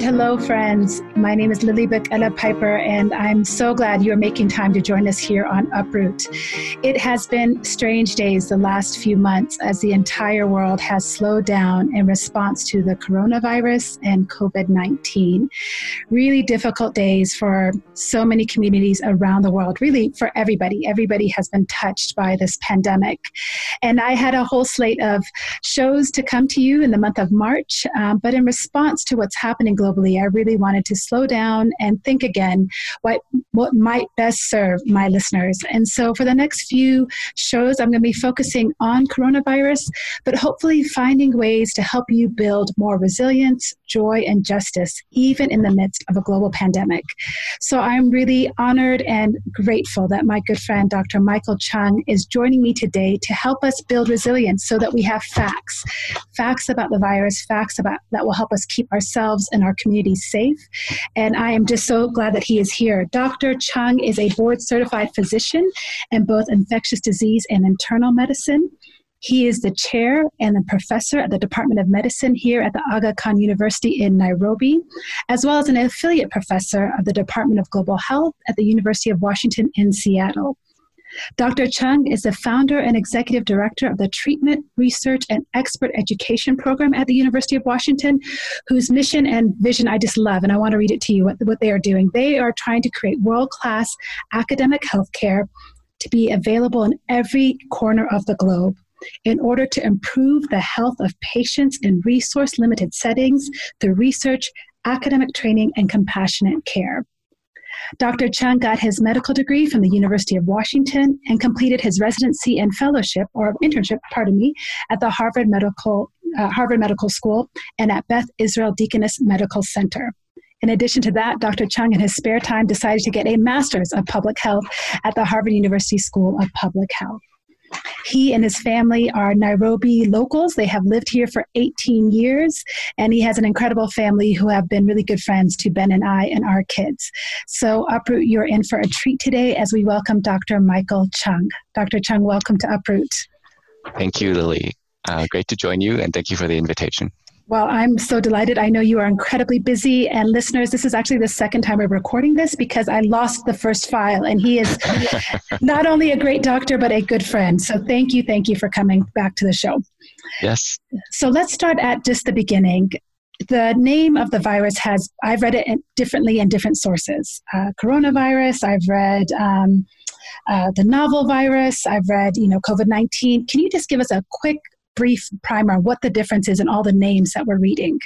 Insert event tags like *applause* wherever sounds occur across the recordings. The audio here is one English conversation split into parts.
And hello, friends. My name is Lily Ella Piper, and I'm so glad you're making time to join us here on Uproot. It has been strange days the last few months as the entire world has slowed down in response to the coronavirus and COVID 19. Really difficult days for so many communities around the world, really for everybody. Everybody has been touched by this pandemic. And I had a whole slate of shows to come to you in the month of March, um, but in response to what's happening globally, I really wanted to slow down and think again what what might best serve my listeners. And so for the next few shows, I'm going to be focusing on coronavirus, but hopefully finding ways to help you build more resilience, joy, and justice, even in the midst of a global pandemic. So I'm really honored and grateful that my good friend Dr. Michael Chung is joining me today to help us build resilience so that we have facts, facts about the virus, facts about that will help us keep ourselves and our communities safe. And I am just so glad that he is here. Dr. Chung is a board certified physician in both infectious disease and internal medicine. He is the chair and the professor at the Department of Medicine here at the Aga Khan University in Nairobi, as well as an affiliate professor of the Department of Global Health at the University of Washington in Seattle. Dr. Chung is the founder and executive director of the Treatment, Research, and Expert Education Program at the University of Washington, whose mission and vision I just love, and I want to read it to you what, what they are doing. They are trying to create world class academic healthcare to be available in every corner of the globe in order to improve the health of patients in resource limited settings through research, academic training, and compassionate care. Dr. Chung got his medical degree from the University of Washington and completed his residency and fellowship, or internship, pardon me, at the Harvard Medical, uh, Harvard Medical School and at Beth Israel Deaconess Medical Center. In addition to that, Dr. Chung, in his spare time, decided to get a master's of public health at the Harvard University School of Public Health. He and his family are Nairobi locals. They have lived here for 18 years, and he has an incredible family who have been really good friends to Ben and I and our kids. So, Uproot, you're in for a treat today as we welcome Dr. Michael Chung. Dr. Chung, welcome to Uproot. Thank you, Lily. Uh, great to join you, and thank you for the invitation. Well, I'm so delighted. I know you are incredibly busy. And listeners, this is actually the second time we're recording this because I lost the first file. And he is *laughs* not only a great doctor, but a good friend. So thank you, thank you for coming back to the show. Yes. So let's start at just the beginning. The name of the virus has, I've read it differently in different sources. Uh, coronavirus, I've read. Um, uh, the novel virus. I've read, you know, COVID 19. Can you just give us a quick brief primer what the difference is in all the names that we're reading?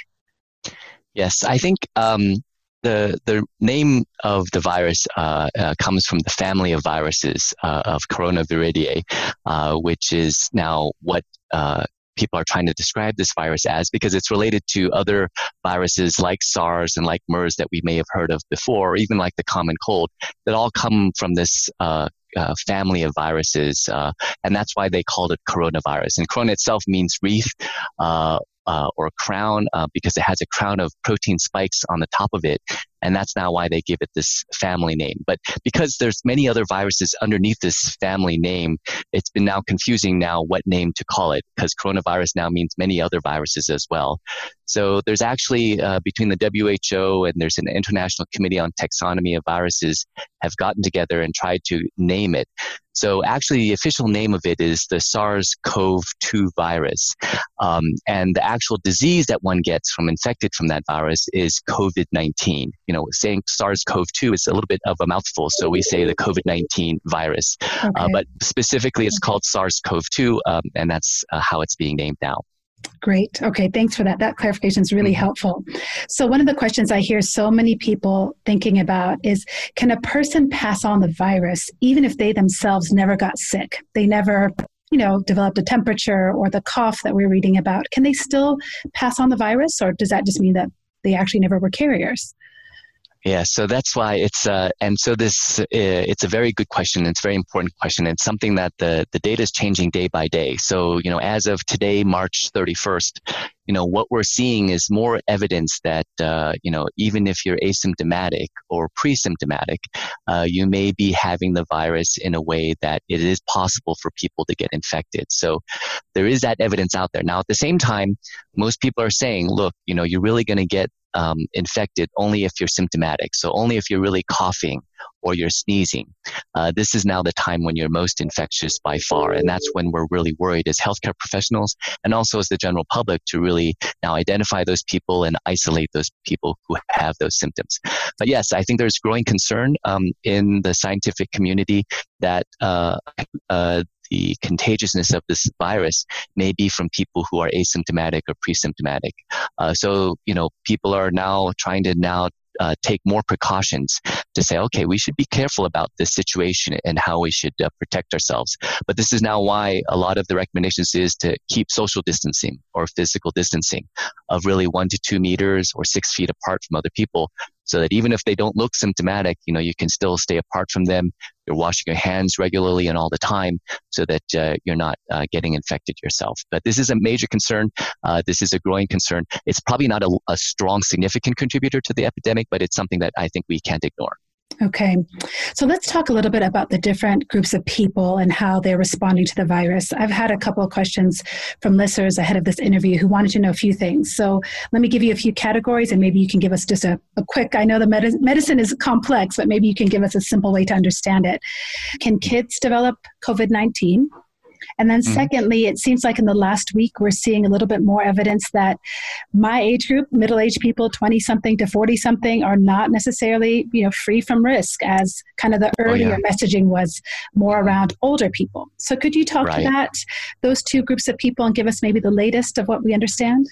Yes, I think um, the the name of the virus uh, uh, comes from the family of viruses uh, of Coronaviridae, uh, which is now what uh, people are trying to describe this virus as because it's related to other viruses like SARS and like MERS that we may have heard of before, or even like the common cold, that all come from this uh, uh, family of viruses, uh, and that's why they called it coronavirus. And corona itself means wreath uh, uh or crown uh, because it has a crown of protein spikes on the top of it, and that's now why they give it this family name. But because there's many other viruses underneath this family name, it's been now confusing now what name to call it because coronavirus now means many other viruses as well. So there's actually uh, between the WHO and there's an International Committee on Taxonomy of Viruses have gotten together and tried to name it. So actually, the official name of it is the SARS-CoV-2 virus, um, and the actual disease that one gets from infected from that virus is COVID-19. You know, saying SARS-CoV-2 is a little bit of a mouthful, so we say the COVID-19 virus, uh, okay. uh, but specifically, it's called SARS-CoV-2, um, and that's uh, how it's being named now. Great. Okay, thanks for that. That clarification is really mm-hmm. helpful. So, one of the questions I hear so many people thinking about is can a person pass on the virus even if they themselves never got sick? They never, you know, developed a temperature or the cough that we're reading about. Can they still pass on the virus, or does that just mean that they actually never were carriers? Yeah, so that's why it's uh, and so this uh, it's a very good question. It's a very important question. It's something that the the data is changing day by day. So you know, as of today, March thirty first, you know what we're seeing is more evidence that uh, you know even if you're asymptomatic or pre-symptomatic, uh, you may be having the virus in a way that it is possible for people to get infected. So there is that evidence out there. Now, at the same time, most people are saying, look, you know, you're really going to get um, infected only if you're symptomatic. So only if you're really coughing or you're sneezing. Uh, this is now the time when you're most infectious by far. And that's when we're really worried as healthcare professionals and also as the general public to really now identify those people and isolate those people who have those symptoms. But yes, I think there's growing concern um, in the scientific community that uh, uh, the contagiousness of this virus may be from people who are asymptomatic or pre-symptomatic. Uh, so, you know, people are now trying to now uh, take more precautions to say, okay, we should be careful about this situation and how we should uh, protect ourselves. But this is now why a lot of the recommendations is to keep social distancing or physical distancing of really one to two meters or six feet apart from other people so that even if they don't look symptomatic, you know, you can still stay apart from them. You're washing your hands regularly and all the time so that uh, you're not uh, getting infected yourself. But this is a major concern. Uh, this is a growing concern. It's probably not a, a strong, significant contributor to the epidemic, but it's something that I think we can't ignore. Okay, so let's talk a little bit about the different groups of people and how they're responding to the virus. I've had a couple of questions from listeners ahead of this interview who wanted to know a few things. So let me give you a few categories and maybe you can give us just a, a quick, I know the med- medicine is complex, but maybe you can give us a simple way to understand it. Can kids develop COVID 19? And then, mm-hmm. secondly, it seems like in the last week we're seeing a little bit more evidence that my age group, middle aged people, 20 something to 40 something, are not necessarily you know, free from risk, as kind of the earlier oh, yeah. messaging was more around older people. So, could you talk right. to that, those two groups of people, and give us maybe the latest of what we understand?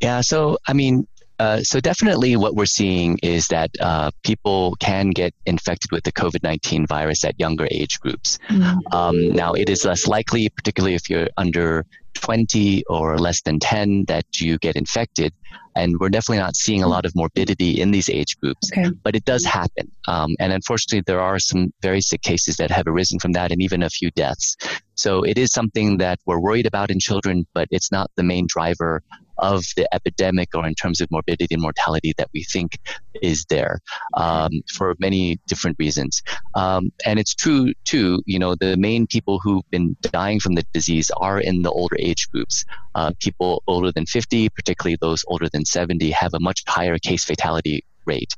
Yeah, so I mean, uh, so definitely what we're seeing is that uh, people can get infected with the COVID-19 virus at younger age groups. Mm-hmm. Um, now, it is less likely, particularly if you're under 20 or less than 10, that you get infected. And we're definitely not seeing a lot of morbidity in these age groups, okay. but it does happen. Um, and unfortunately, there are some very sick cases that have arisen from that and even a few deaths. So it is something that we're worried about in children, but it's not the main driver of the epidemic or in terms of morbidity and mortality that we think is there um, for many different reasons. Um, and it's true, too, you know, the main people who've been dying from the disease are in the older age groups. Uh, people older than 50, particularly those older than 70, have a much higher case fatality rate.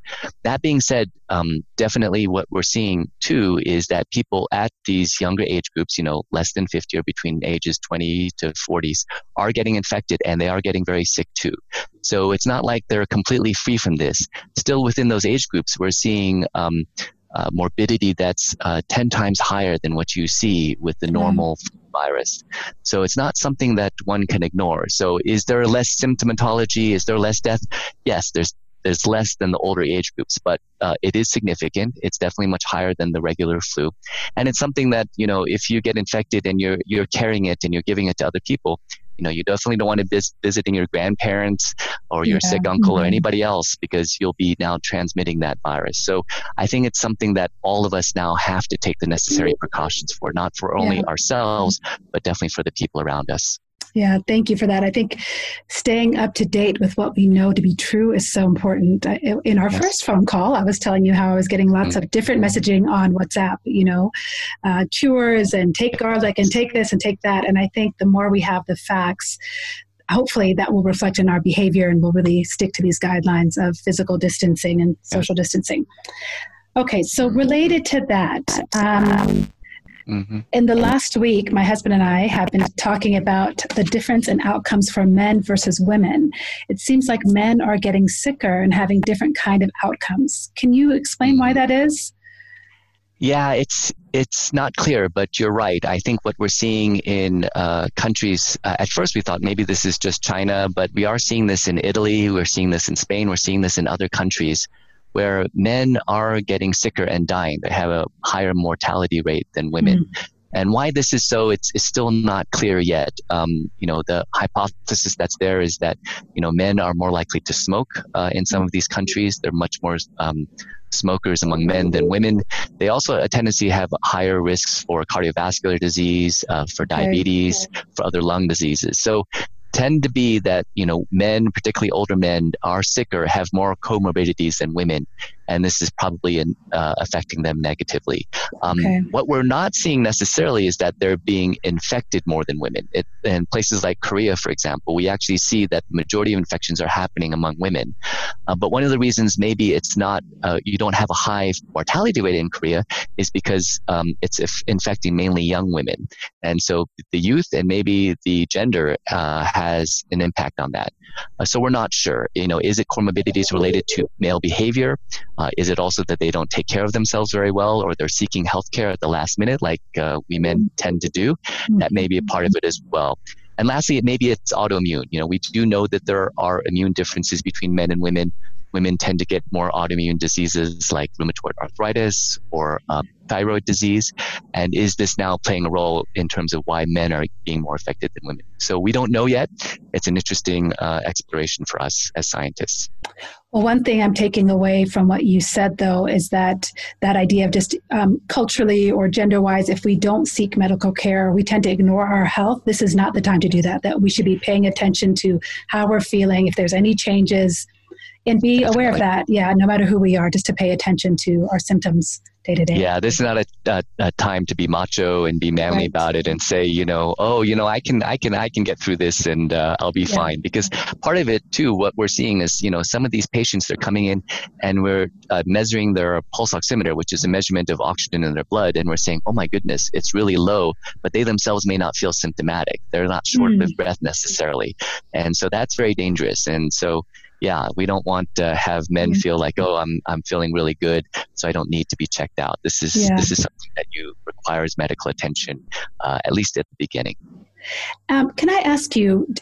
That being said, um, definitely what we're seeing too is that people at these younger age groups, you know, less than 50 or between ages 20 to 40s, are getting infected and they are getting very sick too. So it's not like they're completely free from this. Still within those age groups, we're seeing um, uh, morbidity that's uh, 10 times higher than what you see with the normal virus. So it's not something that one can ignore. So is there less symptomatology? Is there less death? Yes, there's there's less than the older age groups, but uh, it is significant. It's definitely much higher than the regular flu, and it's something that you know if you get infected and you're you're carrying it and you're giving it to other people, you know you definitely don't want to be visiting your grandparents or your yeah. sick uncle mm-hmm. or anybody else because you'll be now transmitting that virus. So I think it's something that all of us now have to take the necessary precautions for, not for only yeah. ourselves, but definitely for the people around us. Yeah, thank you for that. I think staying up to date with what we know to be true is so important. In our yes. first phone call, I was telling you how I was getting lots mm-hmm. of different messaging on WhatsApp, you know, uh, cures and take garlic and take this and take that. And I think the more we have the facts, hopefully that will reflect in our behavior and we'll really stick to these guidelines of physical distancing and social distancing. Okay, so related to that, um, Mm-hmm. In the last week, my husband and I have been talking about the difference in outcomes for men versus women. It seems like men are getting sicker and having different kind of outcomes. Can you explain why that is? Yeah, it's it's not clear, but you're right. I think what we're seeing in uh, countries, uh, at first we thought maybe this is just China, but we are seeing this in Italy, we're seeing this in Spain, we're seeing this in other countries where men are getting sicker and dying. They have a higher mortality rate than women. Mm. And why this is so, it's, it's still not clear yet. Um, you know, the hypothesis that's there is that, you know, men are more likely to smoke uh, in some of these countries. They're much more um, smokers among men than women. They also a tendency to have higher risks for cardiovascular disease, uh, for diabetes, for other lung diseases. So tend to be that you know men particularly older men are sicker have more comorbidities than women and this is probably in, uh, affecting them negatively. Um, okay. What we're not seeing necessarily is that they're being infected more than women. It, in places like Korea, for example, we actually see that the majority of infections are happening among women. Uh, but one of the reasons maybe it's not, uh, you don't have a high mortality rate in Korea is because um, it's infecting mainly young women. And so the youth and maybe the gender uh, has an impact on that. Uh, so we're not sure. You know, is it comorbidities related to male behavior? Uh, is it also that they don't take care of themselves very well or they're seeking health care at the last minute like uh, we men tend to do? That may be a part of it as well. And lastly, maybe it's autoimmune. You know, we do know that there are immune differences between men and women women tend to get more autoimmune diseases like rheumatoid arthritis or um, thyroid disease? And is this now playing a role in terms of why men are being more affected than women? So we don't know yet. It's an interesting uh, exploration for us as scientists. Well, one thing I'm taking away from what you said, though, is that that idea of just um, culturally or gender wise, if we don't seek medical care, we tend to ignore our health. This is not the time to do that. That we should be paying attention to how we're feeling, if there's any changes, and be aware of that. Yeah, no matter who we are, just to pay attention to our symptoms day to day. Yeah, this is not a, a, a, time to be macho and be manly right. about it and say, you know, oh, you know, I can, I can, I can get through this and uh, I'll be yeah. fine. Because part of it too, what we're seeing is, you know, some of these patients they're coming in and we're uh, measuring their pulse oximeter, which is a measurement of oxygen in their blood, and we're saying, oh my goodness, it's really low, but they themselves may not feel symptomatic. They're not short mm. of breath necessarily, and so that's very dangerous. And so yeah, we don't want to have men feel like, oh, I'm I'm feeling really good, so I don't need to be checked out. This is yeah. this is something that you requires medical attention, uh, at least at the beginning. Um, can I ask you,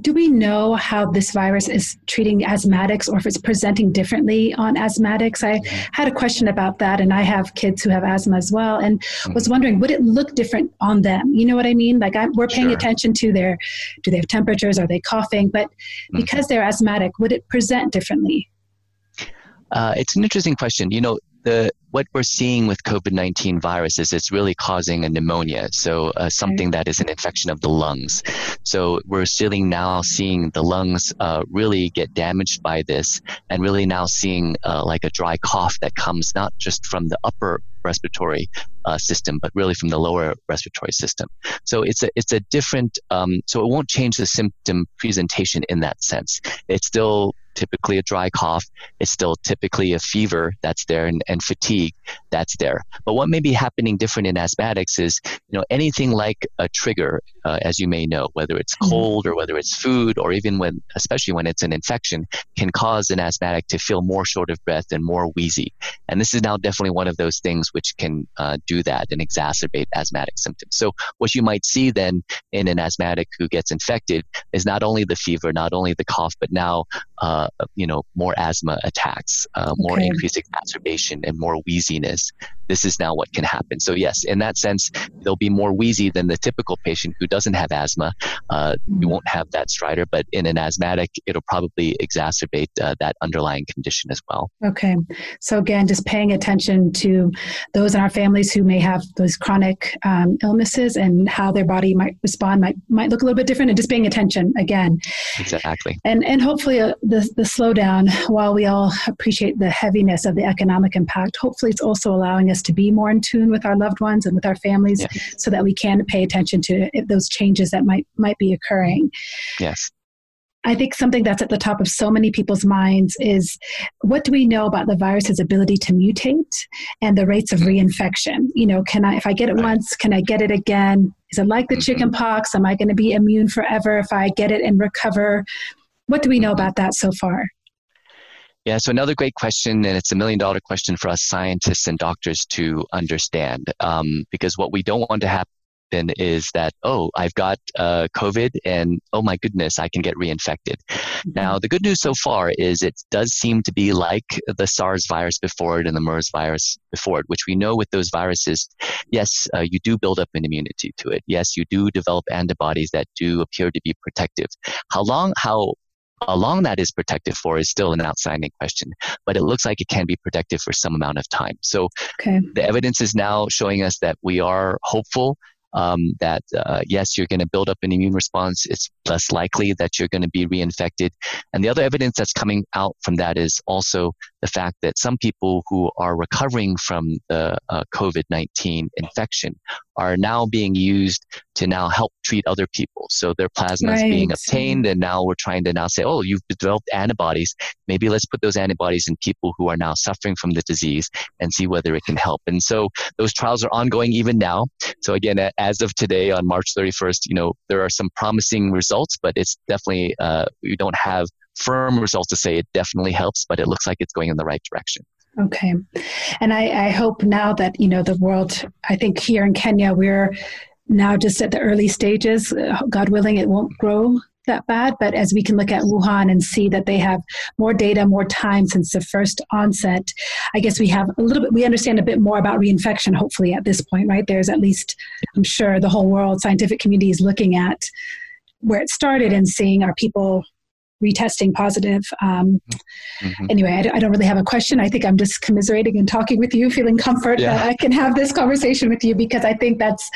do we know how this virus is treating asthmatics or if it's presenting differently on asthmatics? I had a question about that, and I have kids who have asthma as well, and mm-hmm. was wondering, would it look different on them? You know what I mean? Like, I, we're paying sure. attention to their, do they have temperatures? Are they coughing? But mm-hmm. because they're asthmatic, would it present differently? Uh, it's an interesting question. You know, the what we're seeing with COVID-19 virus is it's really causing a pneumonia, so uh, something that is an infection of the lungs. So we're still now seeing the lungs uh, really get damaged by this, and really now seeing uh, like a dry cough that comes not just from the upper respiratory uh, system, but really from the lower respiratory system. So it's a it's a different. Um, so it won't change the symptom presentation in that sense. It's still typically a dry cough. It's still typically a fever that's there and, and fatigue that's there. But what may be happening different in asthmatics is, you know, anything like a trigger, uh, as you may know, whether it's mm-hmm. cold or whether it's food or even when, especially when it's an infection, can cause an asthmatic to feel more short of breath and more wheezy. And this is now definitely one of those things which can uh, do that and exacerbate asthmatic symptoms. So what you might see then in an asthmatic who gets infected is not only the fever, not only the cough, but now uh, you know, more asthma attacks, uh, more okay. increased exacerbation, and more wheeziness this is now what can happen. So yes, in that sense, they'll be more wheezy than the typical patient who doesn't have asthma. Uh, you won't have that stridor, but in an asthmatic, it'll probably exacerbate uh, that underlying condition as well. Okay. So again, just paying attention to those in our families who may have those chronic um, illnesses and how their body might respond might might look a little bit different, and just paying attention again. Exactly. And and hopefully uh, the the slowdown, while we all appreciate the heaviness of the economic impact, hopefully it's also allowing us to be more in tune with our loved ones and with our families yeah. so that we can pay attention to those changes that might might be occurring. Yes. I think something that's at the top of so many people's minds is what do we know about the virus's ability to mutate and the rates of mm-hmm. reinfection? You know, can I, if I get it right. once, can I get it again? Is it like the mm-hmm. chicken pox? Am I going to be immune forever if I get it and recover? What do we know about that so far? Yeah, so another great question, and it's a million dollar question for us scientists and doctors to understand. Um, because what we don't want to happen is that, oh, I've got uh, COVID and oh my goodness, I can get reinfected. Mm-hmm. Now, the good news so far is it does seem to be like the SARS virus before it and the MERS virus before it, which we know with those viruses, yes, uh, you do build up an immunity to it. Yes, you do develop antibodies that do appear to be protective. How long, how long that is protective for is still an outstanding question, but it looks like it can be protective for some amount of time. So okay. the evidence is now showing us that we are hopeful um, that uh, yes, you're going to build up an immune response. It's less likely that you're going to be reinfected. And the other evidence that's coming out from that is also the fact that some people who are recovering from the uh, COVID 19 infection are now being used to now help treat other people. So their plasma right. is being obtained, and now we're trying to now say, oh, you've developed antibodies. Maybe let's put those antibodies in people who are now suffering from the disease and see whether it can help. And so those trials are ongoing even now. So again, as of today on March 31st, you know, there are some promising results, but it's definitely, uh, we don't have firm results to say it definitely helps, but it looks like it's going in the right direction. Okay. And I, I hope now that, you know, the world, I think here in Kenya, we're now just at the early stages. God willing, it won't grow that bad, but as we can look at Wuhan and see that they have more data, more time since the first onset, I guess we have a little bit, we understand a bit more about reinfection, hopefully, at this point, right? There's at least, I'm sure, the whole world, scientific community is looking at where it started and seeing are people retesting positive. Um, mm-hmm. Anyway, I, I, don't really have a question. I think I'm just commiserating and talking with you, feeling comfort yeah. that I can have this conversation with you because I think that's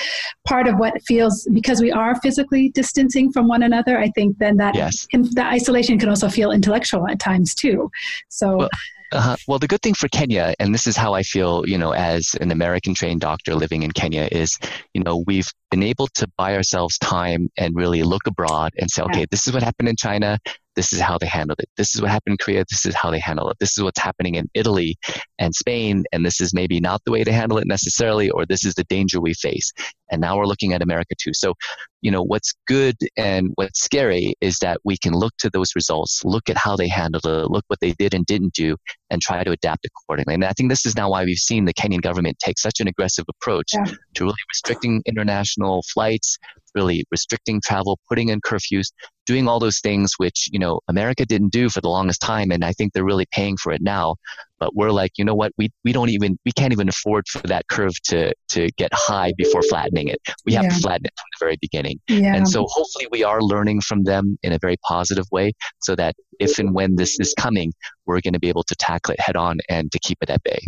part of what feels because we are physically distancing from one another. I think then that yes. can, that isolation can also feel intellectual at times too. So. Well, uh, well, the good thing for Kenya, and this is how I feel, you know, as an American trained doctor living in Kenya, is, you know, we've been able to buy ourselves time and really look abroad and say, okay, this is what happened in China this is how they handled it. This is what happened in Korea. This is how they handle it. This is what's happening in Italy and Spain. And this is maybe not the way to handle it necessarily, or this is the danger we face. And now we're looking at America too. So, you know, what's good and what's scary is that we can look to those results, look at how they handled it, look what they did and didn't do, and try to adapt accordingly. And I think this is now why we've seen the Kenyan government take such an aggressive approach yeah. to really restricting international flights, really restricting travel, putting in curfews, doing all those things which, you know, America didn't do for the longest time. And I think they're really paying for it now. But we're like, you know what, we, we don't even, we can't even afford for that curve to, to get high before flattening it. We have yeah. to flatten it from the very beginning. Yeah. And so hopefully we are learning from them in a very positive way so that if and when this is coming, we're going to be able to tackle it head on and to keep it at bay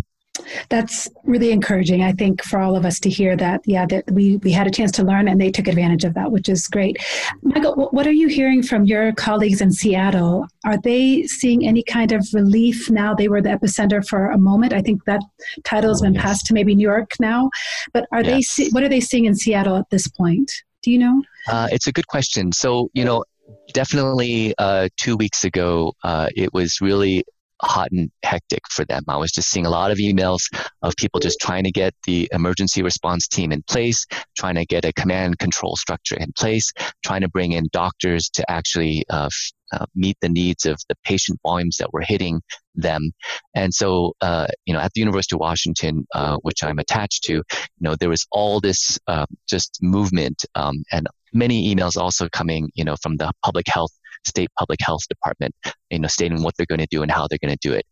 that's really encouraging i think for all of us to hear that yeah that we we had a chance to learn and they took advantage of that which is great. Michael what are you hearing from your colleagues in seattle? Are they seeing any kind of relief now? They were the epicenter for a moment. I think that title has been yes. passed to maybe new york now but are yes. they what are they seeing in seattle at this point? Do you know? Uh, it's a good question. So you know definitely uh, two weeks ago, uh, it was really hot and hectic for them. I was just seeing a lot of emails of people just trying to get the emergency response team in place, trying to get a command control structure in place, trying to bring in doctors to actually uh, uh, meet the needs of the patient volumes that were hitting them. And so, uh, you know, at the University of Washington, uh, which I'm attached to, you know, there was all this um, just movement um, and many emails also coming, you know, from the public health state public health department, you know, stating what they're going to do and how they're going to do it.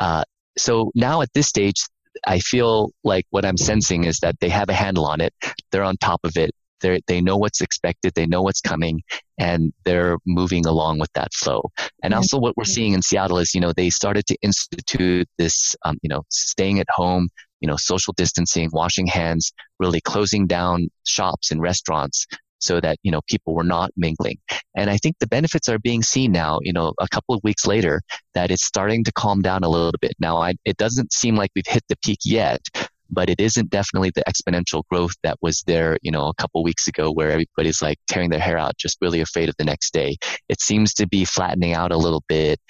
Uh, so now at this stage, I feel like what I'm sensing is that they have a handle on it. They're on top of it. They they know what's expected. They know what's coming, and they're moving along with that flow. And also, what we're seeing in Seattle is, you know, they started to institute this, um, you know, staying at home, you know, social distancing, washing hands, really closing down shops and restaurants so that you know people were not mingling and i think the benefits are being seen now you know a couple of weeks later that it's starting to calm down a little bit now I, it doesn't seem like we've hit the peak yet but it isn't definitely the exponential growth that was there, you know, a couple weeks ago where everybody's like tearing their hair out, just really afraid of the next day. It seems to be flattening out a little bit.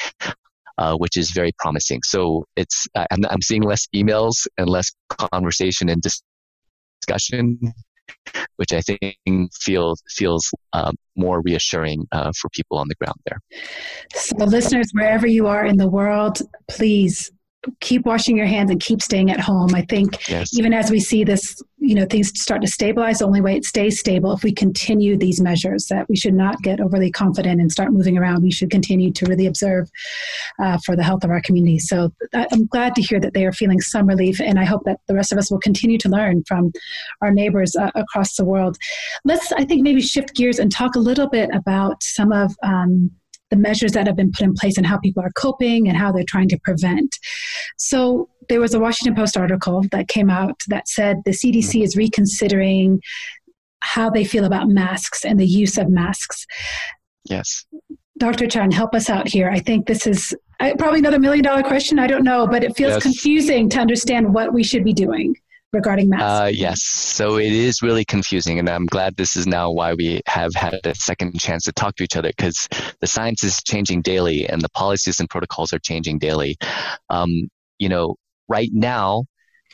Uh, which is very promising. So it's I'm, I'm seeing less emails and less conversation and discussion which I think feels feels um, more reassuring uh, for people on the ground there. So, listeners, wherever you are in the world, please keep washing your hands and keep staying at home. I think yes. even as we see this, you know, things start to stabilize, the only way it stays stable if we continue these measures that we should not get overly confident and start moving around. We should continue to really observe uh, for the health of our community. So I'm glad to hear that they are feeling some relief, and I hope that the rest of us will continue to learn from our neighbors uh, across the world. Let's, I think, maybe shift gears and talk a little bit about some of um, the measures that have been put in place and how people are coping and how they're trying to prevent. So there was a Washington Post article that came out that said the CDC is reconsidering how they feel about masks and the use of masks. Yes. Dr. Chung, help us out here. I think this is uh, probably another million dollar question. I don't know, but it feels yes. confusing to understand what we should be doing regarding masks? Uh, yes. So it is really confusing. And I'm glad this is now why we have had a second chance to talk to each other because the science is changing daily and the policies and protocols are changing daily. Um, you know, right now,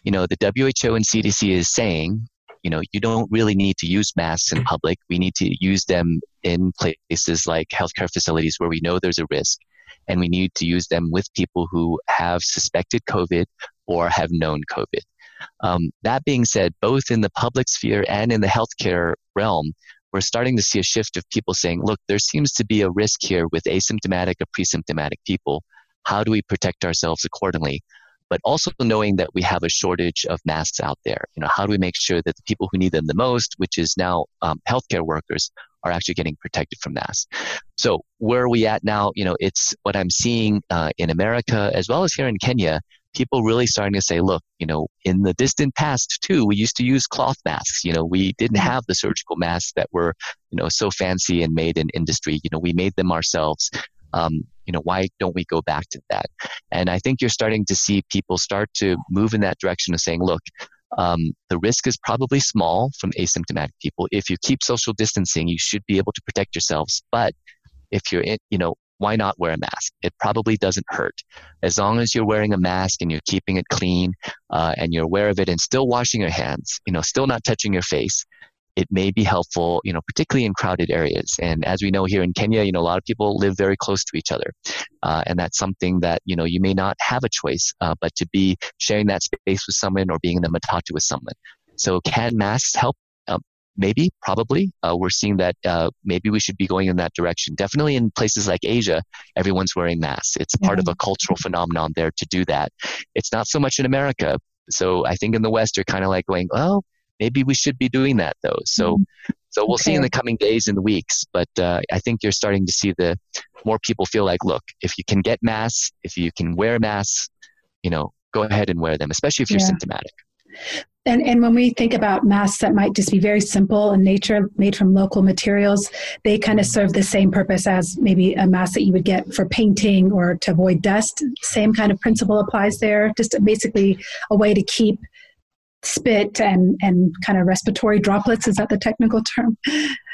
you know, the WHO and CDC is saying, you know, you don't really need to use masks in public. We need to use them in places like healthcare facilities where we know there's a risk. And we need to use them with people who have suspected COVID or have known COVID. Um, that being said, both in the public sphere and in the healthcare realm, we're starting to see a shift of people saying, look, there seems to be a risk here with asymptomatic or pre-symptomatic people. How do we protect ourselves accordingly? But also knowing that we have a shortage of masks out there. You know, how do we make sure that the people who need them the most, which is now um, healthcare workers, are actually getting protected from masks. So where are we at now? You know, it's what I'm seeing uh, in America as well as here in Kenya people really starting to say, look, you know, in the distant past too, we used to use cloth masks. You know, we didn't mm-hmm. have the surgical masks that were, you know, so fancy and made in industry. You know, we made them ourselves. Um, you know, why don't we go back to that? And I think you're starting to see people start to move in that direction of saying, look, um, the risk is probably small from asymptomatic people. If you keep social distancing, you should be able to protect yourselves. But if you're in, you know, why not wear a mask? It probably doesn't hurt. As long as you're wearing a mask and you're keeping it clean uh, and you're aware of it and still washing your hands, you know, still not touching your face, it may be helpful, you know, particularly in crowded areas. And as we know here in Kenya, you know, a lot of people live very close to each other. Uh, and that's something that, you know, you may not have a choice, uh, but to be sharing that space with someone or being in the matatu with someone. So can masks help? Maybe, probably. Uh, we're seeing that uh, maybe we should be going in that direction. Definitely in places like Asia, everyone's wearing masks. It's part of a cultural phenomenon there to do that. It's not so much in America. So I think in the West, you're kind of like going, oh, maybe we should be doing that though. So, mm-hmm. so we'll okay. see in the coming days and weeks. But uh, I think you're starting to see the more people feel like, look, if you can get masks, if you can wear masks, you know, go ahead and wear them, especially if you're yeah. symptomatic. And, and when we think about masks that might just be very simple in nature, made from local materials, they kind of serve the same purpose as maybe a mask that you would get for painting or to avoid dust. Same kind of principle applies there. Just basically a way to keep spit and and kind of respiratory droplets is that the technical term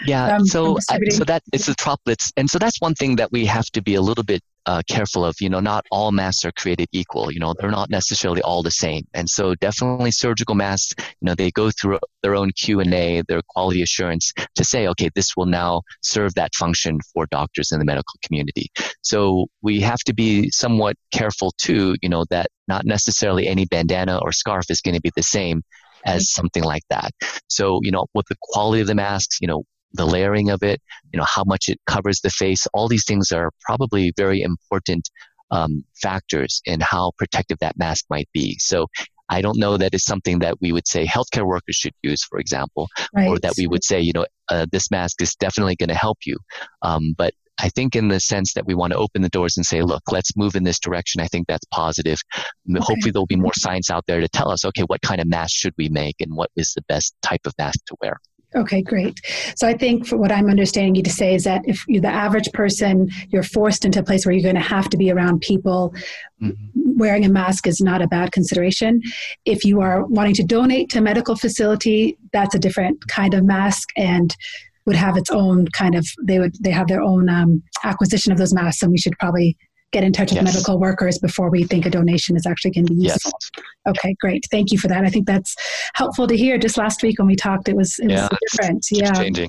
yeah um, so so that it's the droplets and so that's one thing that we have to be a little bit uh, careful of you know not all masks are created equal you know they're not necessarily all the same. And so definitely surgical masks you know they go through their own q&a their quality assurance to say okay this will now serve that function for doctors in the medical community. So we have to be somewhat careful too you know that not necessarily any bandana or scarf is going to be the same as mm-hmm. something like that. So you know with the quality of the masks you know the layering of it, you know, how much it covers the face. All these things are probably very important um, factors in how protective that mask might be. So I don't know that it's something that we would say healthcare workers should use, for example, right. or that we would say, you know, uh, this mask is definitely going to help you. Um, but I think in the sense that we want to open the doors and say, look, let's move in this direction. I think that's positive. Okay. Hopefully there'll be more science out there to tell us, okay, what kind of mask should we make and what is the best type of mask to wear. Okay, great. So I think for what I'm understanding you to say is that if you're the average person, you're forced into a place where you're going to have to be around people, mm-hmm. wearing a mask is not a bad consideration. If you are wanting to donate to a medical facility, that's a different kind of mask and would have its own kind of they would they have their own um, acquisition of those masks and we should probably get in touch with yes. medical workers before we think a donation is actually going to be useful. Yes. Okay, great. Thank you for that. I think that's helpful to hear. Just last week when we talked, it was it yeah, was different. yeah, changing.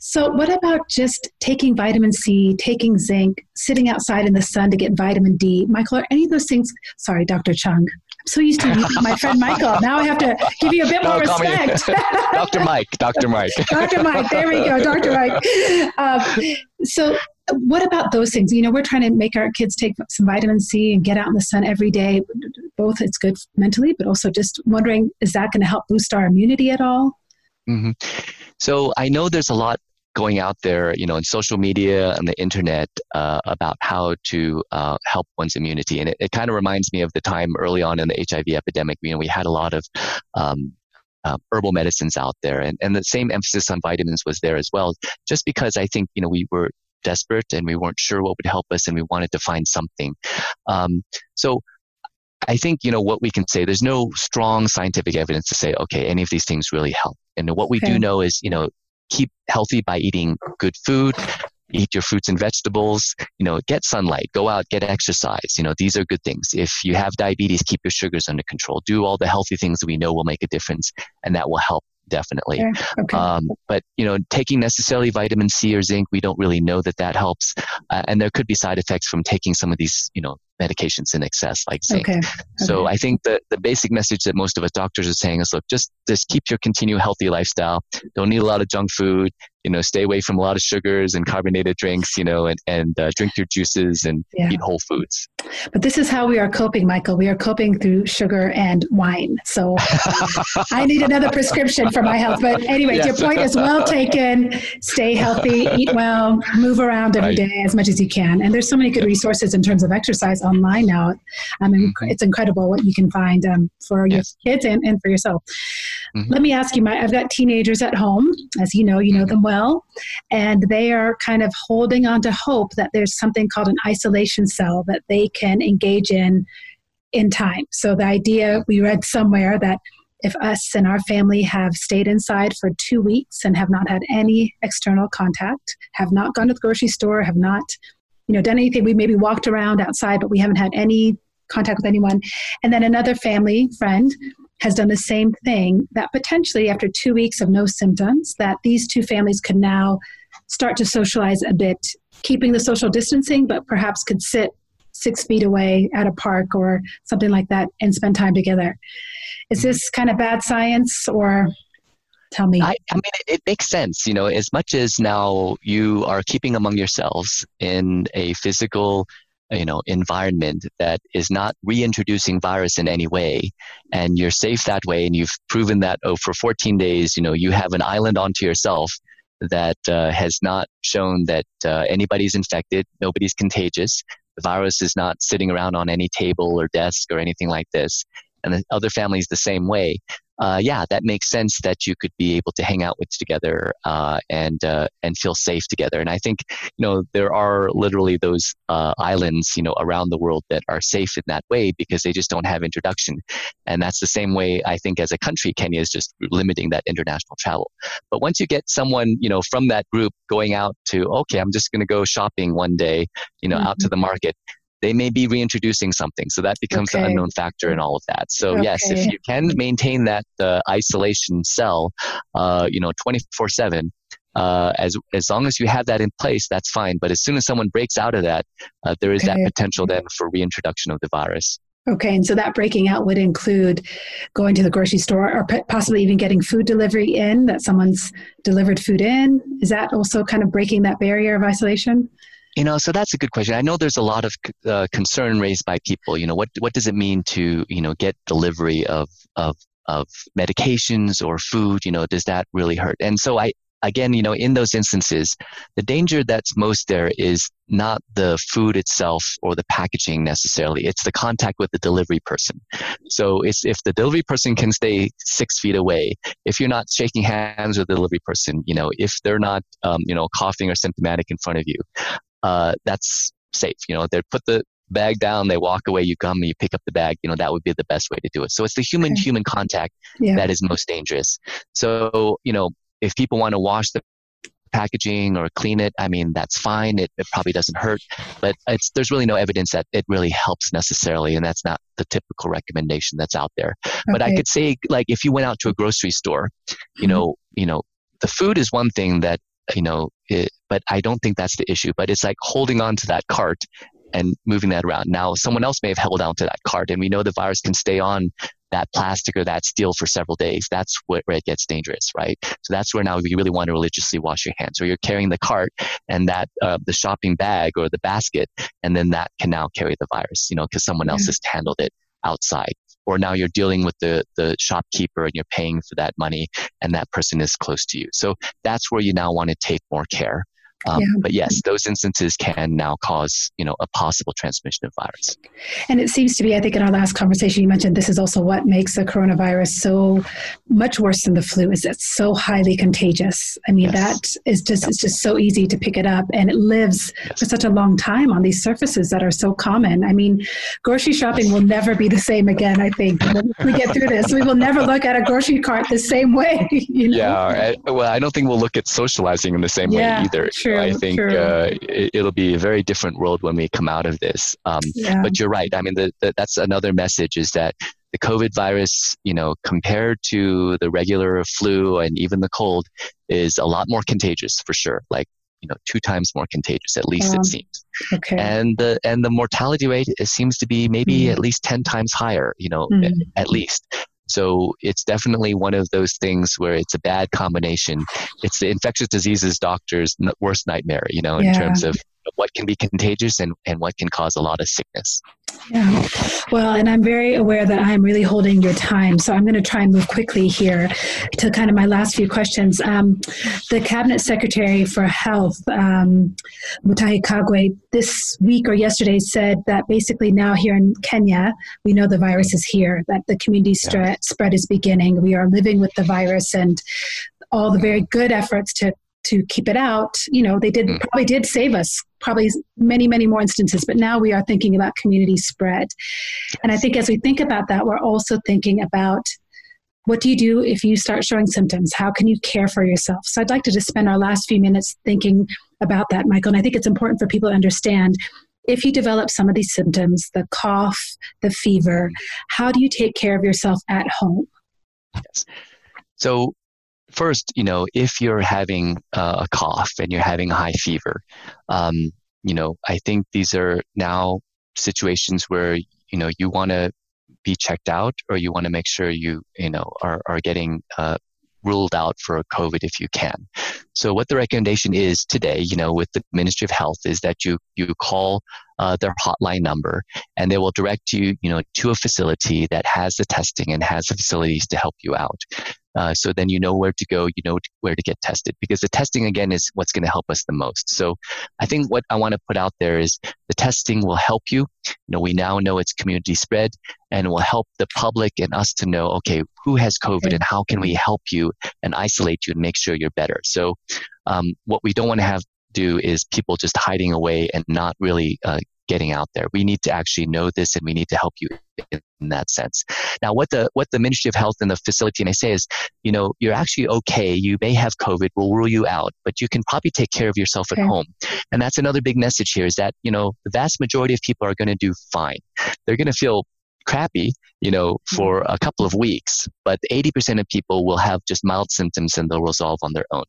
So, what about just taking vitamin C, taking zinc, sitting outside in the sun to get vitamin D? Michael, are any of those things? Sorry, Dr. Chung. I'm so used to my friend Michael. Now I have to give you a bit more respect. *laughs* Dr. Mike. Dr. Mike. *laughs* Dr. Mike. There we go. Dr. Mike. *laughs* Um, so, what about those things? You know, we're trying to make our kids take some vitamin C and get out in the sun every day. Both it's good mentally, but also just wondering is that going to help boost our immunity at all? Mm-hmm. So I know there's a lot going out there, you know, in social media and the internet uh, about how to uh, help one's immunity, and it, it kind of reminds me of the time early on in the HIV epidemic. You know, we had a lot of um, uh, herbal medicines out there, and, and the same emphasis on vitamins was there as well. Just because I think you know we were desperate and we weren't sure what would help us and we wanted to find something. Um, so I think, you know, what we can say, there's no strong scientific evidence to say, okay, any of these things really help. And what we okay. do know is, you know, keep healthy by eating good food, eat your fruits and vegetables, you know, get sunlight, go out, get exercise. You know, these are good things. If you have diabetes, keep your sugars under control. Do all the healthy things that we know will make a difference and that will help definitely. Okay. Um, but you know, taking necessarily vitamin C or zinc, we don't really know that that helps, uh, and there could be side effects from taking some of these, you know, medications in excess, like zinc. Okay. So I think the the basic message that most of us doctors are saying is, look, just just keep your continued healthy lifestyle. Don't eat a lot of junk food you know, stay away from a lot of sugars and carbonated drinks, you know, and, and uh, drink your juices and yeah. eat whole foods. But this is how we are coping, Michael. We are coping through sugar and wine. So I need another prescription for my health. But anyway, yes. your point is well *laughs* taken. Stay healthy, eat well, move around every right. day as much as you can. And there's so many good resources in terms of exercise online now. I mean, mm-hmm. it's incredible what you can find um, for yes. your kids and, and for yourself. Mm-hmm. Let me ask you, my, I've got teenagers at home. As you know, you know mm-hmm. them well well. And they are kind of holding on to hope that there's something called an isolation cell that they can engage in in time. So the idea we read somewhere that if us and our family have stayed inside for two weeks and have not had any external contact, have not gone to the grocery store, have not, you know, done anything, we maybe walked around outside, but we haven't had any contact with anyone. And then another family friend has done the same thing that potentially after two weeks of no symptoms that these two families could now start to socialize a bit keeping the social distancing but perhaps could sit six feet away at a park or something like that and spend time together is this kind of bad science or tell me. I, I, mean it, it makes sense you know as much as now you are keeping among yourselves in a physical you know environment that is not reintroducing virus in any way and you're safe that way and you've proven that oh for 14 days you know you have an island onto yourself that uh, has not shown that uh, anybody's infected nobody's contagious the virus is not sitting around on any table or desk or anything like this and the other families the same way uh, yeah, that makes sense that you could be able to hang out with together uh, and uh, and feel safe together. And I think you know there are literally those uh, islands you know around the world that are safe in that way because they just don't have introduction. And that's the same way I think as a country, Kenya is just limiting that international travel. But once you get someone you know from that group going out to okay, I'm just going to go shopping one day, you know, mm-hmm. out to the market they may be reintroducing something. So that becomes okay. the unknown factor in all of that. So okay. yes, if you can maintain that uh, isolation cell, uh, you know, 24 seven, uh, as as long as you have that in place, that's fine. But as soon as someone breaks out of that, uh, there is okay. that potential then for reintroduction of the virus. Okay, and so that breaking out would include going to the grocery store or possibly even getting food delivery in that someone's delivered food in. Is that also kind of breaking that barrier of isolation? You know, so that's a good question. I know there's a lot of uh, concern raised by people. You know, what what does it mean to you know get delivery of of of medications or food? You know, does that really hurt? And so I again, you know, in those instances, the danger that's most there is not the food itself or the packaging necessarily. It's the contact with the delivery person. So it's, if the delivery person can stay six feet away, if you're not shaking hands with the delivery person, you know, if they're not, um, you know, coughing or symptomatic in front of you, uh, that's safe. You know, they put the bag down, they walk away, you come and you pick up the bag. You know, that would be the best way to do it. So it's the human human contact yeah. that is most dangerous. So, you know, if people want to wash the packaging or clean it, I mean, that's fine. It, it probably doesn't hurt, but it's, there's really no evidence that it really helps necessarily. And that's not the typical recommendation that's out there. Okay. But I could say, like, if you went out to a grocery store, you mm-hmm. know, you know, the food is one thing that you know, it, but I don't think that's the issue. But it's like holding on to that cart and moving that around. Now, someone else may have held on to that cart, and we know the virus can stay on that plastic or that steel for several days. That's where it gets dangerous, right? So that's where now you really want to religiously wash your hands. Or you're carrying the cart and that uh, the shopping bag or the basket, and then that can now carry the virus, you know, because someone else has handled it outside or now you're dealing with the, the shopkeeper and you're paying for that money and that person is close to you. So that's where you now want to take more care. Um, yeah. But yes, those instances can now cause, you know, a possible transmission of virus. And it seems to be, I think in our last conversation, you mentioned this is also what makes the coronavirus so much worse than the flu is it's so highly contagious. I mean, yes. that is just, yep. it's just so easy to pick it up and it lives yes. for such a long time on these surfaces that are so common. I mean, grocery shopping will never be the same again, I think. When we get through this, we will never look at a grocery cart the same way. *laughs* You know? Yeah. I, well, I don't think we'll look at socializing in the same yeah, way either. True, I think uh, it, will be a very different world when we come out of this. Um, yeah. But you're right. I mean, the, the, that's another message is that the COVID virus, you know, compared to the regular flu and even the cold, is a lot more contagious for sure. Like you know, two times more contagious, at least it seems. Okay. And the and the mortality rate seems to be maybe mm. at least ten times higher. You know, mm. at least. So it's definitely one of those things where it's a bad combination. It's the infectious diseases doctor's worst nightmare, you know, in yeah. terms of what can be contagious and, and what can cause a lot of sickness. Yeah. Well, and I'm very aware that I'm really holding your time. So I'm going to try and move quickly here to kind of my last few questions. Um, the Cabinet Secretary for Health, um, Mutahi Kagwe, this week or yesterday said that basically now here in Kenya, we know the virus is here, that the community yeah. spread is beginning. We are living with the virus and all the very good efforts to to keep it out you know they did mm. probably did save us probably many many more instances but now we are thinking about community spread. And i think as we think about that we're also thinking about what do you do if you start showing symptoms? How can you care for yourself? So i'd like to just spend our last few minutes thinking about that michael and i think it's important for people to understand if you develop some of these symptoms the cough the fever how do you take care of yourself at home? Yes. So first, you know, if you're having uh, a cough and you're having a high fever, um, you know, I think these are now situations where you know you want to be checked out or you want to make sure you you know are are getting uh, ruled out for COVID if you can. So what the recommendation is today, you know, with the Ministry of Health is that you you call uh, their hotline number and they will direct you, you know, to a facility that has the testing and has the facilities to help you out. Uh, so then you know where to go, you know where to get tested because the testing again is what's going to help us the most. So I think what I want to put out there is the testing will help you. You know, we now know it's community spread and will help the public and us to know, okay, who has COVID and how can we help you and isolate you and make sure you're better. So um, what we don't want to have do is people just hiding away and not really uh, getting out there. We need to actually know this and we need to help you in that sense. Now, what the what the Ministry of Health and the facility may say is, you know, you're actually okay. You may have COVID. We'll rule you out, but you can probably take care of yourself at okay. home. And that's another big message here is that you know the vast majority of people are going to do fine. They're going to feel crappy, you know, for a couple of weeks, but 80% of people will have just mild symptoms and they'll resolve on their own.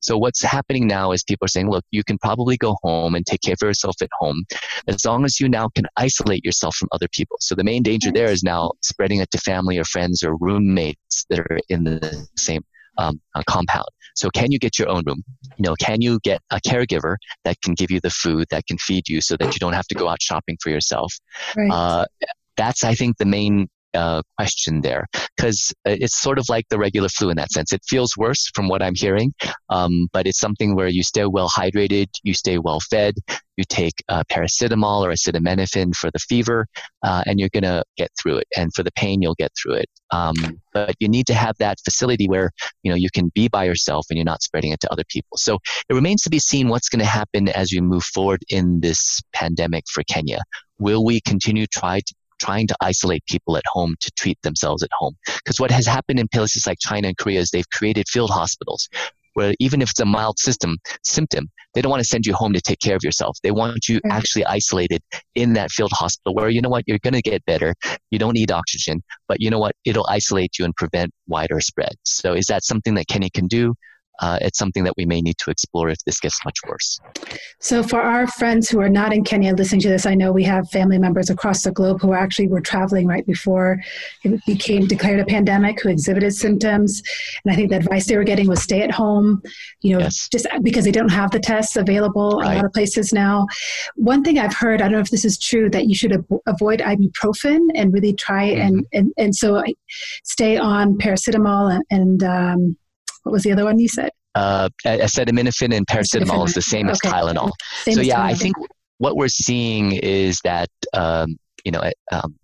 So what's happening now is people are saying, look, you can probably go home and take care of yourself at home as long as you now can isolate yourself from other people. So the main danger there is now spreading it to family or friends or roommates that are in the same um, uh, compound. So can you get your own room? You know, can you get a caregiver that can give you the food that can feed you so that you don't have to go out shopping for yourself? Right. Uh, that's, I think, the main uh, question there because uh, it's sort of like the regular flu in that sense. It feels worse from what I'm hearing, um, but it's something where you stay well hydrated, you stay well fed, you take uh, paracetamol or acetaminophen for the fever, uh, and you're going to get through it. And for the pain, you'll get through it. Um, but you need to have that facility where you know you can be by yourself and you're not spreading it to other people. So it remains to be seen what's going to happen as we move forward in this pandemic for Kenya. Will we continue try to trying to isolate people at home to treat themselves at home. Because what has happened in places like China and Korea is they've created field hospitals where even if it's a mild system symptom, they don't want to send you home to take care of yourself. They want you right. actually isolated in that field hospital where you know what you're going to get better. You don't need oxygen, but you know what it'll isolate you and prevent wider spread. So is that something that Kenya can do? Uh, it's something that we may need to explore if this gets much worse. So, for our friends who are not in Kenya listening to this, I know we have family members across the globe who actually were traveling right before it became declared a pandemic, who exhibited symptoms, and I think the advice they were getting was stay at home. You know, yes. just because they don't have the tests available right. a lot of places now. One thing I've heard, I don't know if this is true, that you should avoid ibuprofen and really try mm-hmm. and, and and so stay on paracetamol and. and um, what was the other one you said? uh, acetaminophen and paracetamol is the same as Tylenol. Same so, as yeah, Tylenol. I think what we're seeing is that, um, you know, um,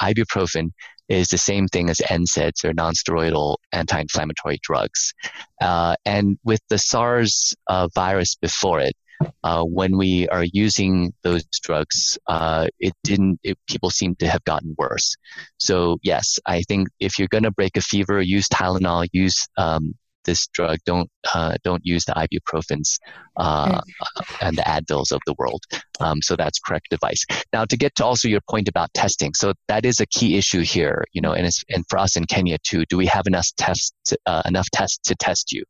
ibuprofen is the same thing as NSAIDs or nonsteroidal anti-inflammatory drugs. Uh, and with the SARS uh, virus before it, uh, when we are using those drugs, uh, it didn't. It, people seem to have gotten worse. So yes, I think if you're going to break a fever, use Tylenol, use um, this drug. Don't uh, don't use the ibuprofens uh, and the Advils of the world. Um, so that's correct advice. Now to get to also your point about testing, so that is a key issue here. You know, and it's, and for us in Kenya too, do we have enough tests uh, enough tests to test you?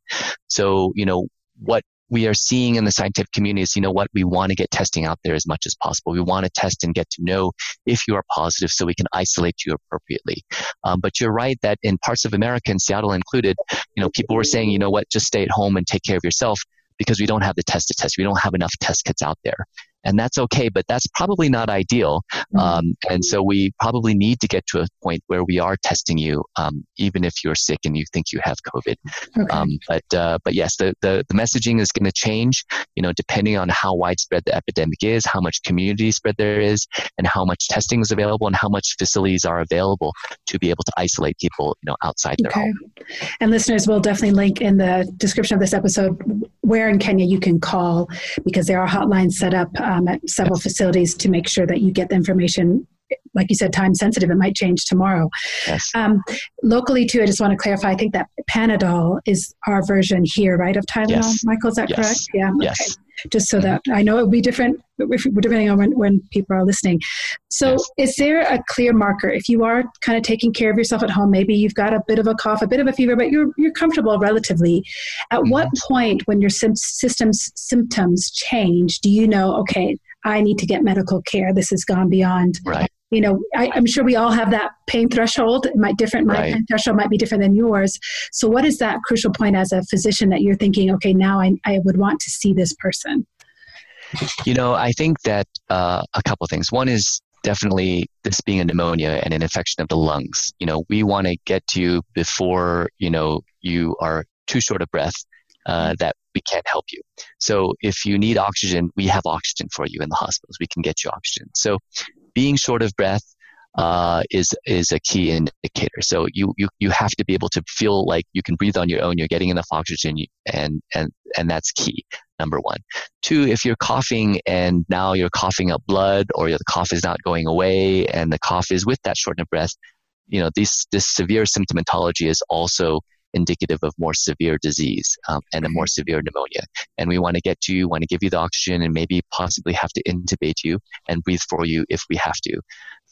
So you know what we are seeing in the scientific community is, you know what, we want to get testing out there as much as possible. We want to test and get to know if you are positive so we can isolate you appropriately. Um, but you're right that in parts of America, and Seattle included, you know, people were saying, you know what, just stay at home and take care of yourself because we don't have the test to test. We don't have enough test kits out there and that's okay, but that's probably not ideal. Mm-hmm. Um, and so we probably need to get to a point where we are testing you, um, even if you're sick and you think you have COVID. Okay. Um, but uh, but yes, the, the, the messaging is going to change, you know, depending on how widespread the epidemic is, how much community spread there is, and how much testing is available, and how much facilities are available to be able to isolate people, you know, outside their okay. home. And listeners will definitely link in the description of this episode where in Kenya you can call because there are hotlines set up um, at several facilities to make sure that you get the information like you said, time sensitive. It might change tomorrow. Yes. Um, locally, too, I just want to clarify. I think that Panadol is our version here, right, of Tylenol. Yes. Michael, is that yes. correct? Yeah. Yes. Okay. Just so that I know it would be different depending on when, when people are listening. So, yes. is there a clear marker if you are kind of taking care of yourself at home? Maybe you've got a bit of a cough, a bit of a fever, but you're you're comfortable relatively. At mm-hmm. what point, when your sim- system's symptoms change, do you know? Okay, I need to get medical care. This has gone beyond. Right. You know, I, am sure we all have that pain threshold. It might different. My right. pain threshold might be different than yours. So, what is that crucial point as a physician that you're thinking? Okay, now I, I would want to see this person. You know, I think that uh, a couple of things. One is definitely this being a pneumonia and an infection of the lungs. You know, we want to get to you before you know you are too short of breath uh, that we can't help you. So if you need oxygen, we have oxygen for you in the hospitals. We can get you oxygen. So being short of breath uh, is is a key indicator. So you, you you have to be able to feel like you can breathe on your own. You're getting enough oxygen, and and and that's key. Number one. Two, if you're coughing and now you're coughing up blood, or the cough is not going away, and the cough is with that shortness of breath, you know this this severe symptomatology is also indicative of more severe disease um, and a more severe pneumonia. And we want to get to you, want to give you the oxygen, and maybe possibly have to intubate you and breathe for you if we have to.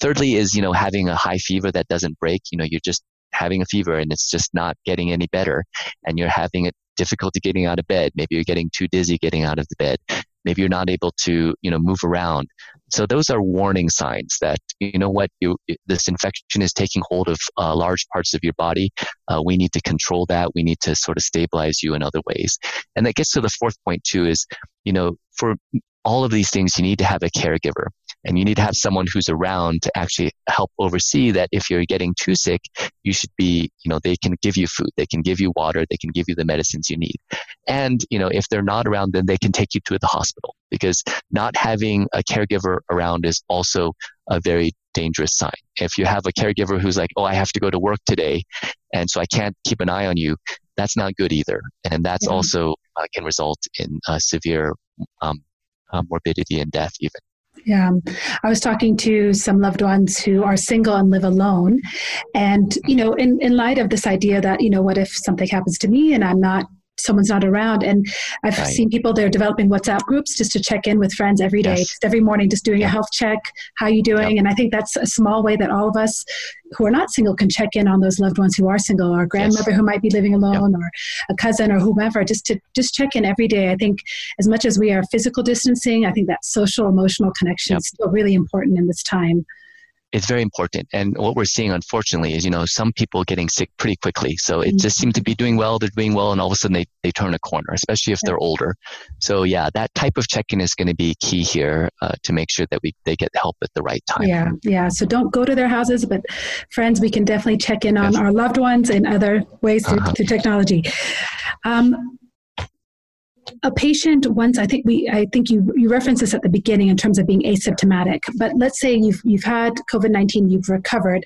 Thirdly, is you know having a high fever that doesn't break. You know, you're just having a fever and it's just not getting any better, and you're having a difficulty getting out of bed. Maybe you're getting too dizzy getting out of the bed. Maybe you're not able to you know move around. So those are warning signs that you know what you this infection is taking hold of uh, large parts of your body. Uh, we need to control that. We need to sort of stabilize you in other ways. And that gets to the fourth point too. Is you know for all of these things you need to have a caregiver and you need to have someone who's around to actually help oversee that if you're getting too sick you should be you know they can give you food they can give you water they can give you the medicines you need. And you know if they're not around then they can take you to the hospital because not having a caregiver around is also a very dangerous sign. If you have a caregiver who's like oh i have to go to work today and so i can't keep an eye on you that's not good either. And that's yeah. also uh, can result in uh, severe um, uh, morbidity and death even yeah. I was talking to some loved ones who are single and live alone. And, you know, in, in light of this idea that, you know, what if something happens to me and I'm not someone's not around. And I've right. seen people they're developing WhatsApp groups just to check in with friends every day, yes. just every morning, just doing a health check. How you doing? Yep. And I think that's a small way that all of us who are not single can check in on those loved ones who are single, or a grandmother yes. who might be living alone, yep. or a cousin or whomever. Just to just check in every day. I think as much as we are physical distancing, I think that social emotional connection is still really important in this time it's very important. And what we're seeing, unfortunately, is you know some people getting sick pretty quickly. So it mm-hmm. just seems to be doing well. They're doing well, and all of a sudden they, they turn a corner, especially if they're older. So yeah, that type of check-in is going to be key here uh, to make sure that we they get help at the right time. Yeah, yeah. So don't go to their houses, but friends, we can definitely check in on yes. our loved ones in other ways through, uh-huh. through technology. Um, a patient once I think we I think you you referenced this at the beginning in terms of being asymptomatic, but let's say you've you've had COVID nineteen, you've recovered.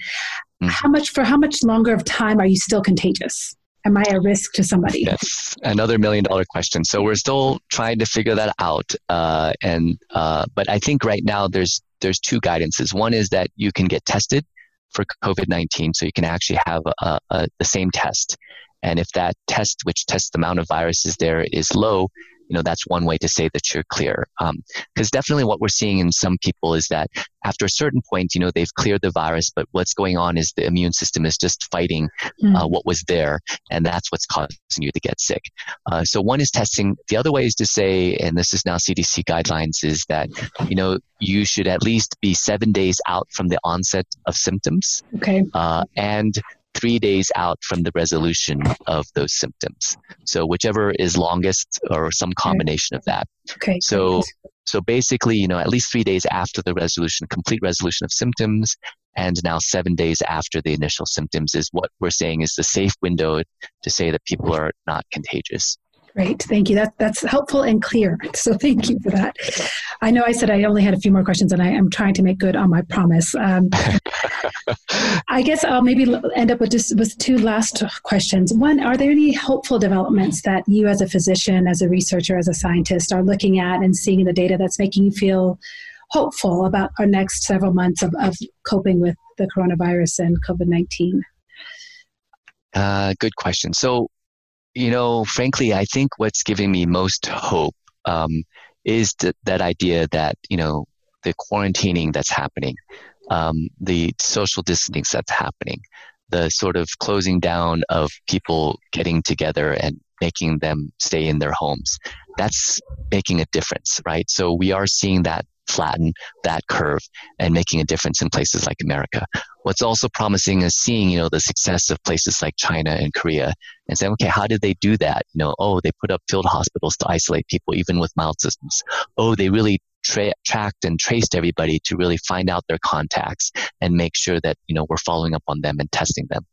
Mm-hmm. How much for how much longer of time are you still contagious? Am I a risk to somebody? Yes, another million dollar question. So we're still trying to figure that out. Uh, and uh, but I think right now there's there's two guidances. One is that you can get tested for COVID nineteen, so you can actually have a, a, the same test. And if that test, which tests the amount of viruses there, is low, you know that's one way to say that you're clear. Because um, definitely what we're seeing in some people is that after a certain point you know they've cleared the virus but what's going on is the immune system is just fighting mm. uh, what was there and that's what's causing you to get sick. Uh, so one is testing. The other way is to say and this is now cdc guidelines is that you know you should at least be seven days out from the onset of symptoms. Okay. Uh, and three days out from the resolution of those symptoms. So whichever is longest or some combination of that. Okay. So so basically, you know, at least three days after the resolution, complete resolution of symptoms, and now seven days after the initial symptoms is what we're saying is the safe window to say that people are not contagious. Great, thank you. That, that's helpful and clear. *laughs* So thank you for that. I know I said I only had a few more questions, and I am trying to make good on my promise. Um, *laughs* I guess I'll maybe end up with just with two last questions. One, are there any hopeful developments that you, as a physician, as a researcher, as a scientist, are looking at and seeing in the data that's making you feel hopeful about our next several months of, of coping with the coronavirus and COVID nineteen? Uh, good question. So you know, frankly, I think what's giving me most hope um, is th- that idea that, you know, the quarantining that's happening, um, the social distancing that's happening, the sort of closing down of people getting together and making them stay in their homes. That's making a difference, right? So we are seeing that flatten that curve and making a difference in places like America. What's also promising is seeing, you know, the success of places like China and Korea and saying, okay, how did they do that? You know, oh, they put up field hospitals to isolate people even with mild symptoms. Oh, they really tra- tracked and traced everybody to really find out their contacts and make sure that you know we're following up on them and testing them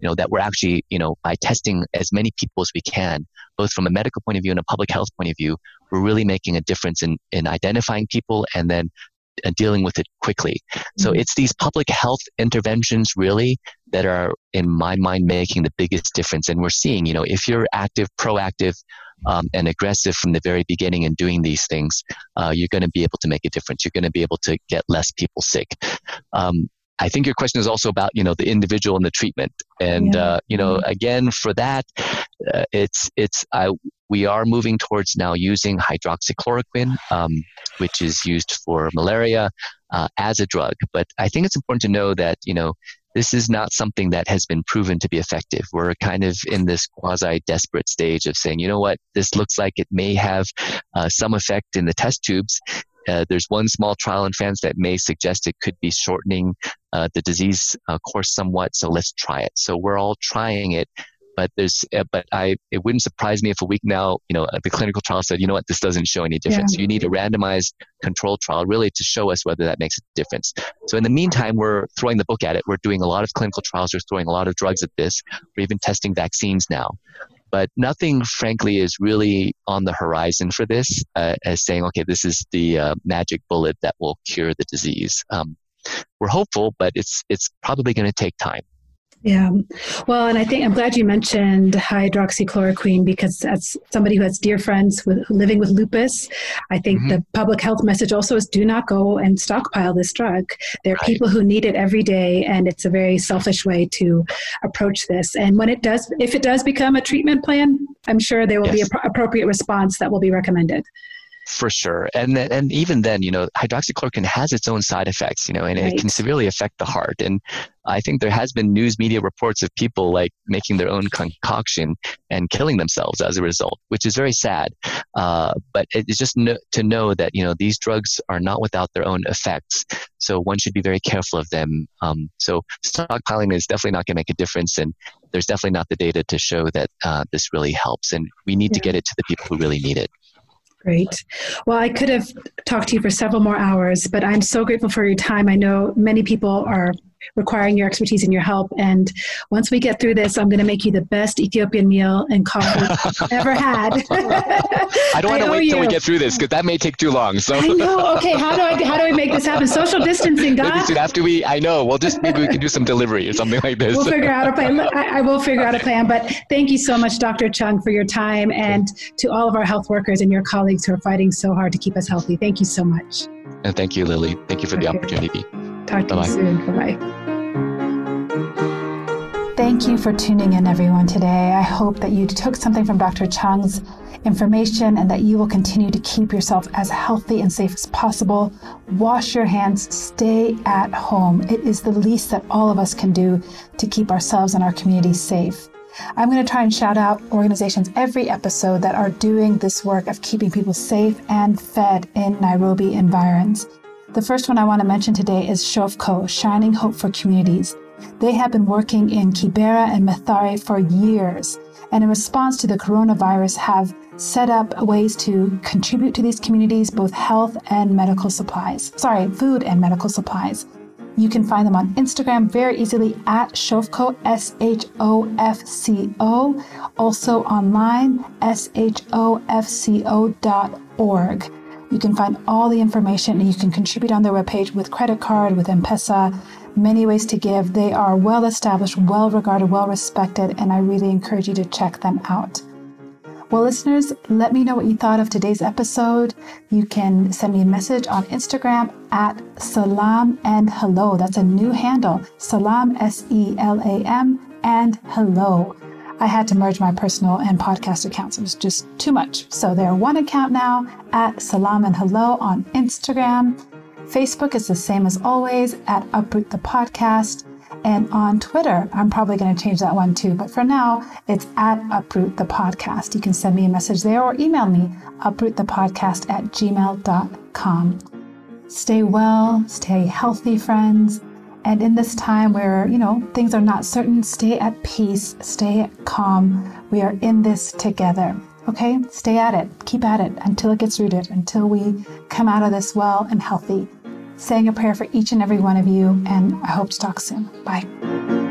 you know that we're actually you know by testing as many people as we can both from a medical point of view and a public health point of view we're really making a difference in in identifying people and then uh, dealing with it quickly. So mm-hmm. it's these public health interventions really that are, in my mind, making the biggest difference. And we're seeing, you know, if you're active, proactive, um, and aggressive from the very beginning in doing these things, uh, you're going to be able to make a difference. You're going to be able to get less people sick. Um, I think your question is also about you know the individual and the treatment, and yeah. uh, you know mm-hmm. again for that, uh, it's it's I, we are moving towards now using hydroxychloroquine, um, which is used for malaria uh, as a drug. But I think it's important to know that you know this is not something that has been proven to be effective. We're kind of in this quasi desperate stage of saying, you know what, this looks like it may have uh, some effect in the test tubes. Uh, there's one small trial in France that may suggest it could be shortening uh, the disease uh, course somewhat. So let's try it. So we're all trying it, but there's uh, but I it wouldn't surprise me if a week now you know the clinical trial said you know what this doesn't show any difference. Yeah. You need a randomized control trial really to show us whether that makes a difference. So in the meantime, we're throwing the book at it. We're doing a lot of clinical trials. We're throwing a lot of drugs at this. We're even testing vaccines now. But nothing, frankly, is really on the horizon for this uh, as saying, okay, this is the uh, magic bullet that will cure the disease. Um, we're hopeful, but it's it's probably going to take time. Yeah. Well, and I think I'm glad you mentioned hydroxychloroquine because as somebody who has dear friends with living with lupus, I think mm-hmm. the public health message also is do not go and stockpile this drug. There are right. people who need it every day, and it's a very selfish way to approach this. And when it does, if it does become a treatment plan, I'm sure there will yes. be an appropriate response that will be recommended for sure. And and even then you know hydroxychloroquine has its own side effects you know and right. it can severely affect the heart. And i think there has been news media reports of people like making their own concoction and killing themselves as a result which is very sad. Uh, but it's just no, to know that you know these drugs are not without their own effects. So one should be very careful of them. Um, so stockpiling is definitely not going to make a difference and there's definitely not the data to show that uh, this really helps. And we need yeah. to get it to the people who really need it Great. Well, I could have talked to you for several more hours, but I'm so grateful for your time. I know many people are requiring your expertise and your help. And once we get through this, I'm going to make you the best Ethiopian meal and coffee I've *laughs* ever had. I don't want to wait till we get through this because that may take too long. So I know. Okay, how do I how do I make this happen? Social distancing. Soon after we, I know. We'll just maybe we can do some delivery or something like this. We'll figure out a plan. I, I will figure out a plan. But thank you so much, Dr. Chung, for your time, and to all of our health workers and your colleagues who are fighting so hard to keep us healthy. Thank you so much. And thank you, Lily. Thank you for okay. the opportunity. Talk to Bye-bye. you soon. Bye bye. Thank you for tuning in, everyone, today. I hope that you took something from Dr. Chung's information and that you will continue to keep yourself as healthy and safe as possible. Wash your hands, stay at home. It is the least that all of us can do to keep ourselves and our communities safe. I'm going to try and shout out organizations every episode that are doing this work of keeping people safe and fed in Nairobi environs. The first one I want to mention today is Shofco, Shining Hope for Communities. They have been working in Kibera and Mathare for years, and in response to the coronavirus, have set up ways to contribute to these communities both health and medical supplies. Sorry, food and medical supplies. You can find them on Instagram very easily at Shofco, S H O F C O. Also online, S H O F C O dot org. You can find all the information and you can contribute on their webpage with credit card, with M Pesa, many ways to give. They are well established, well regarded, well respected, and I really encourage you to check them out. Well, listeners, let me know what you thought of today's episode. You can send me a message on Instagram at Selam and Hello. That's a new handle Selam, S E L A M, and Hello. I had to merge my personal and podcast accounts. It was just too much. So they're one account now at Selam and Hello on Instagram. Facebook is the same as always at Uproot the Podcast. And on Twitter, I'm probably going to change that one too. But for now, it's at Uproot the Podcast. You can send me a message there or email me, uprootthepodcast at gmail.com. Stay well, stay healthy, friends. And in this time where, you know, things are not certain, stay at peace, stay calm. We are in this together. Okay? Stay at it. Keep at it until it gets rooted, until we come out of this well and healthy saying a prayer for each and every one of you, and I hope to talk soon. Bye.